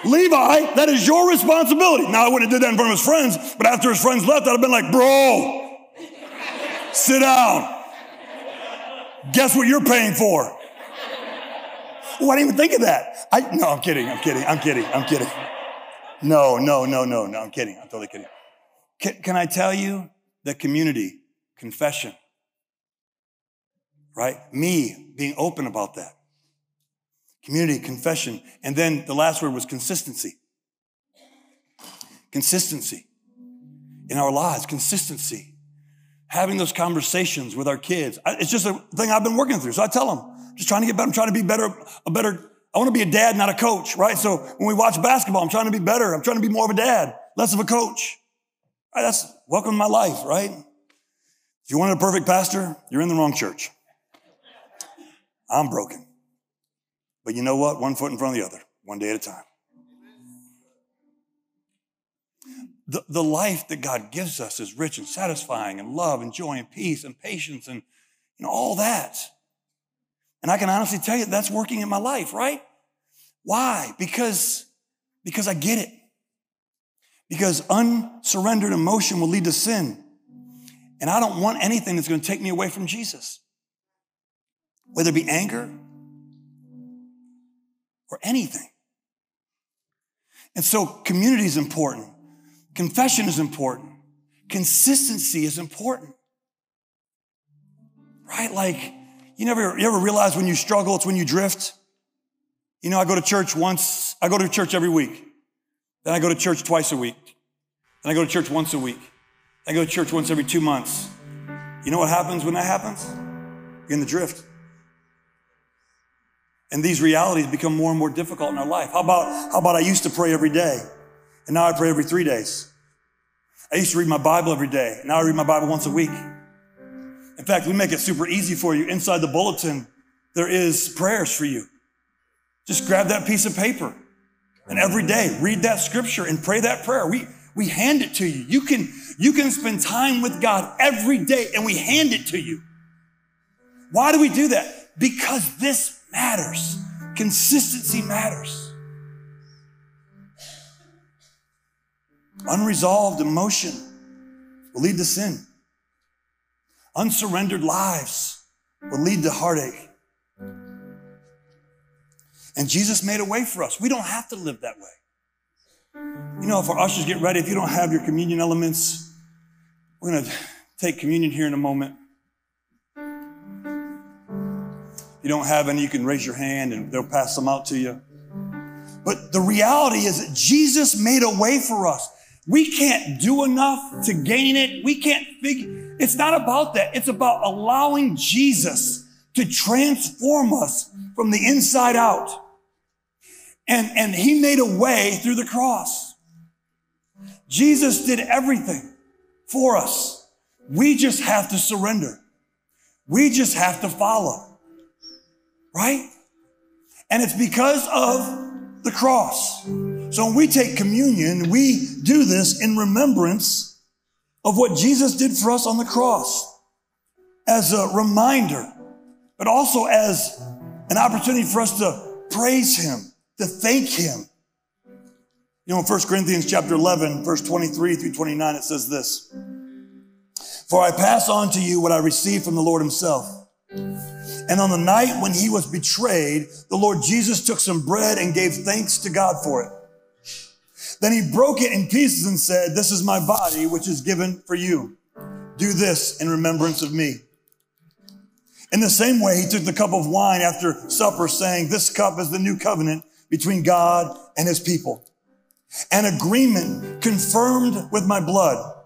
Levi, that is your responsibility. Now I wouldn't have did that in front of his friends, but after his friends left, I'd have been like, bro, sit down. Guess what you're paying for? Oh, I didn't even think of that. I, no, I'm kidding. I'm kidding. I'm kidding. I'm kidding. No, no, no, no, no. I'm kidding. I'm totally kidding. Can, can I tell you the community confession? Right? Me being open about that. Community confession. And then the last word was consistency. Consistency in our lives, consistency having those conversations with our kids. It's just a thing I've been working through. So I tell them, just trying to get better. I'm trying to be better, a better, I want to be a dad, not a coach, right? So when we watch basketball, I'm trying to be better. I'm trying to be more of a dad, less of a coach. Right, that's welcome to my life, right? If you want a perfect pastor, you're in the wrong church. I'm broken. But you know what? One foot in front of the other, one day at a time. the, the life that God gives us is rich and satisfying and love and joy and peace and patience and you know, all that. And I can honestly tell you that's working in my life, right? Why? Because, because I get it. Because unsurrendered emotion will lead to sin. And I don't want anything that's going to take me away from Jesus. whether it be anger or anything. And so community is important. Confession is important. Consistency is important. Right? Like, you never, you ever realize when you struggle, it's when you drift? You know, I go to church once, I go to church every week. Then I go to church twice a week. Then I go to church once a week. I go to church once every two months. You know what happens when that happens? You're in the drift. And these realities become more and more difficult in our life. How about, how about I used to pray every day and now I pray every three days? I used to read my Bible every day. Now I read my Bible once a week. In fact, we make it super easy for you. Inside the bulletin, there is prayers for you. Just grab that piece of paper and every day read that scripture and pray that prayer. We, we hand it to you. You can, you can spend time with God every day and we hand it to you. Why do we do that? Because this matters. Consistency matters. Unresolved emotion will lead to sin. Unsurrendered lives will lead to heartache. And Jesus made a way for us. We don't have to live that way. You know, if our ushers get ready, if you don't have your communion elements, we're going to take communion here in a moment. Don't have any, you can raise your hand and they'll pass them out to you. But the reality is that Jesus made a way for us. We can't do enough to gain it. We can't figure. It's not about that. It's about allowing Jesus to transform us from the inside out. And, and he made a way through the cross. Jesus did everything for us. We just have to surrender. We just have to follow right? And it's because of the cross. So when we take communion, we do this in remembrance of what Jesus did for us on the cross as a reminder, but also as an opportunity for us to praise him, to thank him. You know, in 1 Corinthians chapter 11, verse 23 through 29, it says this, For I pass on to you what I received from the Lord himself. And on the night when he was betrayed, the Lord Jesus took some bread and gave thanks to God for it. Then he broke it in pieces and said, this is my body, which is given for you. Do this in remembrance of me. In the same way, he took the cup of wine after supper saying, this cup is the new covenant between God and his people. An agreement confirmed with my blood.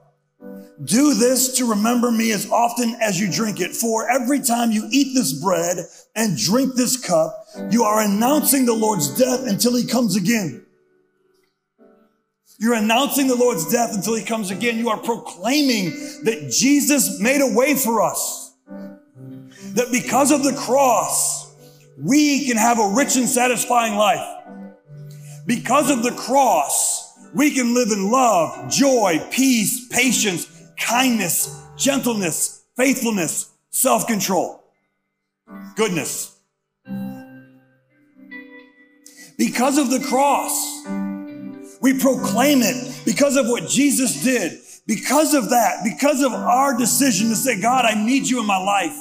Do this to remember me as often as you drink it. For every time you eat this bread and drink this cup, you are announcing the Lord's death until he comes again. You're announcing the Lord's death until he comes again. You are proclaiming that Jesus made a way for us. That because of the cross, we can have a rich and satisfying life. Because of the cross, we can live in love, joy, peace, patience, kindness, gentleness, faithfulness, self-control, goodness. Because of the cross, we proclaim it because of what Jesus did. Because of that, because of our decision to say, God, I need you in my life.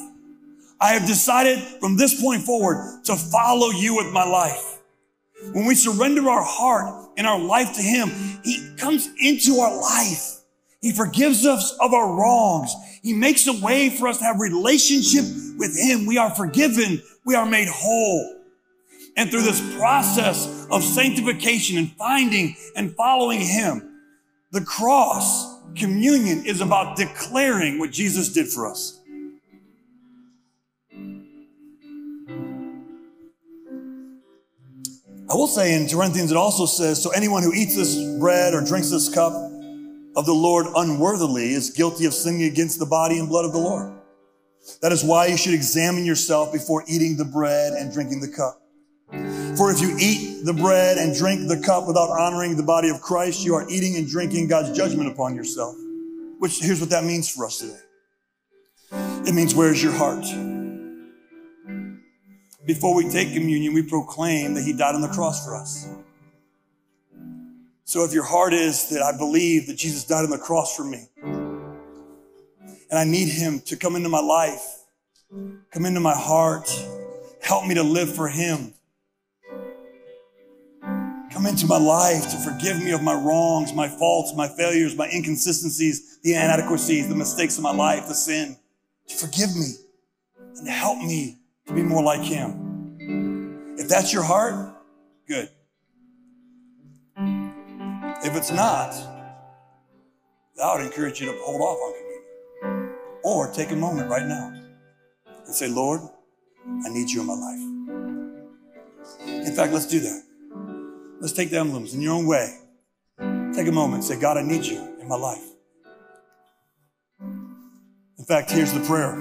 I have decided from this point forward to follow you with my life. When we surrender our heart and our life to Him, He comes into our life. He forgives us of our wrongs. He makes a way for us to have relationship with Him. We are forgiven. We are made whole. And through this process of sanctification and finding and following Him, the cross, communion is about declaring what Jesus did for us. I will say in Corinthians, it also says, so anyone who eats this bread or drinks this cup of the Lord unworthily is guilty of sinning against the body and blood of the Lord. That is why you should examine yourself before eating the bread and drinking the cup. For if you eat the bread and drink the cup without honoring the body of Christ, you are eating and drinking God's judgment upon yourself. Which here's what that means for us today. It means where's your heart? Before we take communion, we proclaim that he died on the cross for us. So if your heart is that I believe that Jesus died on the cross for me and I need him to come into my life Come into my heart. Help me to live for Him. Come into my life to forgive me of my wrongs, my faults, my failures, my inconsistencies, the inadequacies, the mistakes of my life, the sin. To forgive me and help me to be more like Him. If that's your heart, good. If it's not, I would encourage you to hold off on communion. Or take a moment right now and say, Lord, I need you in my life. In fact, let's do that. Let's take the emblems in your own way. Take a moment say, God, I need you in my life. In fact, here's the prayer.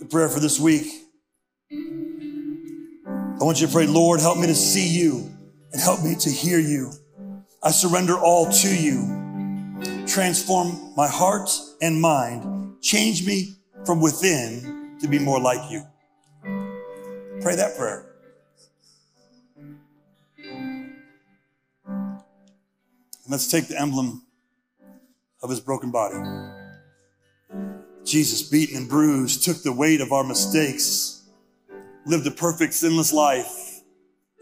The prayer for this week. I want you to pray, Lord, help me to see you and help me to hear you. I surrender all to you. Transform my heart and mind. Change me from within to be more like you. Pray that prayer. let's take the emblem of his broken body. Jesus, beaten and bruised, took the weight of our mistakes, lived a perfect, sinless life,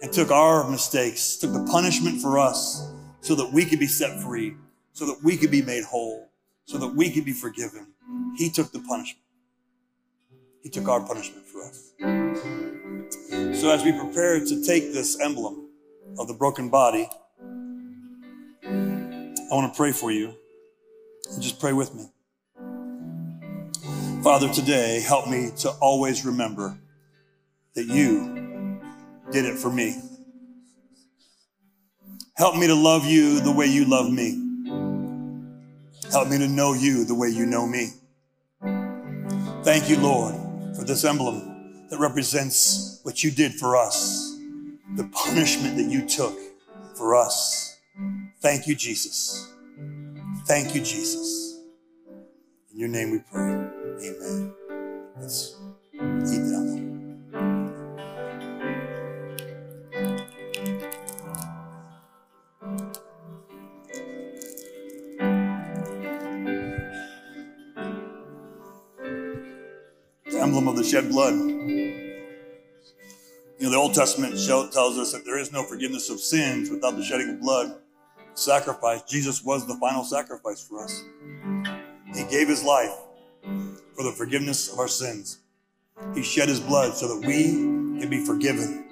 and took our mistakes, took the punishment for us so that we could be set free, so that we could be made whole, so that we could be forgiven. He took the punishment. He took our punishment for us. So as we prepare to take this emblem of the broken body, I want to pray for you. Just pray with me. Father, today, help me to always remember that you did it for me. Help me to love you the way you love me. Help me to know you the way you know me. Thank you, Lord, for this emblem that represents what you did for us, the punishment that you took for us. Thank you, Jesus. Thank you, Jesus. In your name we pray. Amen. Let's eat them. Emblem of the shed blood. You know, the Old Testament tells us that there is no forgiveness of sins without the shedding of blood sacrifice. Jesus was the final sacrifice for us. He gave his life for the forgiveness of our sins. He shed his blood so that we can be forgiven.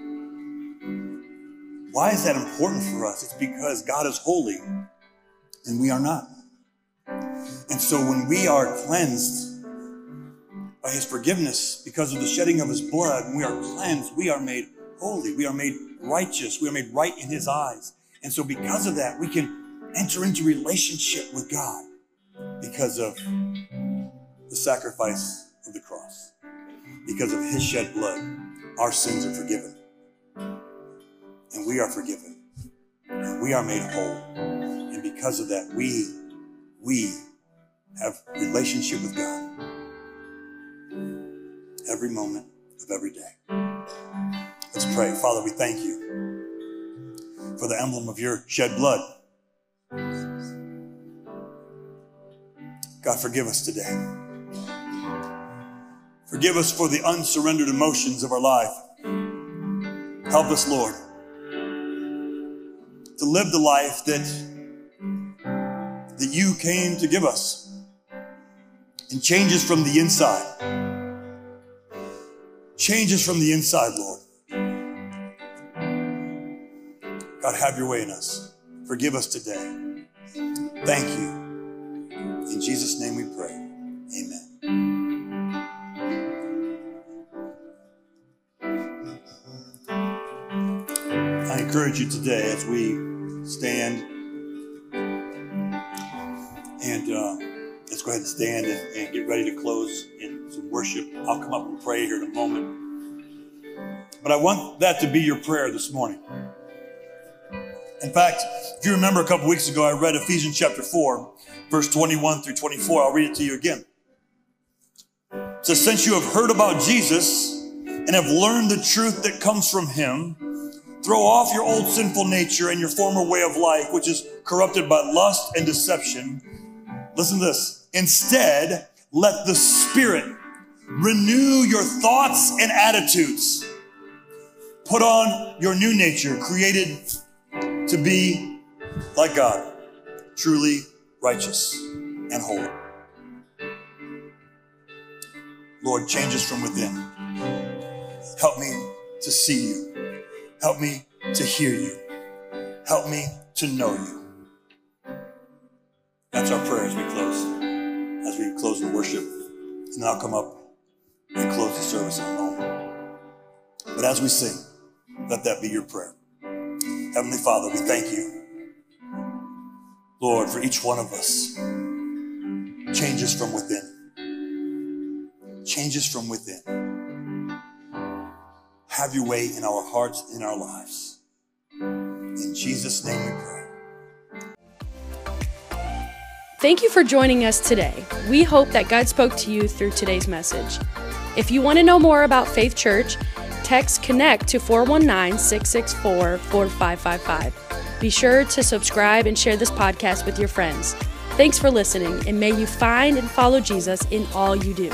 Why is that important for us? It's because God is holy and we are not. And so when we are cleansed by his forgiveness because of the shedding of his blood, we are cleansed, we are made holy. We are made righteous. We are made right in his eyes. And so, because of that, we can enter into relationship with God because of the sacrifice of the cross. Because of his shed blood, our sins are forgiven. And we are forgiven. And we are made whole. And because of that, we, we have relationship with God every moment of every day. Let's pray. Father, we thank you for the emblem of your shed blood. God, forgive us today. Forgive us for the unsurrendered emotions of our life. Help us, Lord, to live the life that, that you came to give us and changes from the inside. Changes from the inside, Lord. God, have your way in us. Forgive us today. Thank you. In Jesus' name we pray. Amen. I encourage you today as we stand and uh, let's go ahead and stand and, and get ready to close in some worship. I'll come up and pray here in a moment. But I want that to be your prayer this morning. In fact, if you remember a couple weeks ago, I read Ephesians chapter 4, verse 21 through 24. I'll read it to you again. It says, Since you have heard about Jesus and have learned the truth that comes from him, throw off your old sinful nature and your former way of life, which is corrupted by lust and deception. Listen to this. Instead, let the Spirit Renew your thoughts and attitudes. Put on your new nature, created to be like God, truly righteous and holy. Lord, change us from within. Help me to see you. Help me to hear you. Help me to know you. That's our prayer as we close. As we close the worship. And I'll come up and close the service in a moment. But as we sing, let that be your prayer. Heavenly Father, we thank you, Lord, for each one of us. Changes from within. Changes from within. Have your way in our hearts, in our lives. In Jesus' name we pray. Thank you for joining us today. We hope that God spoke to you through today's message. If you want to know more about Faith Church, text connect to 419 664 4555. Be sure to subscribe and share this podcast with your friends. Thanks for listening, and may you find and follow Jesus in all you do.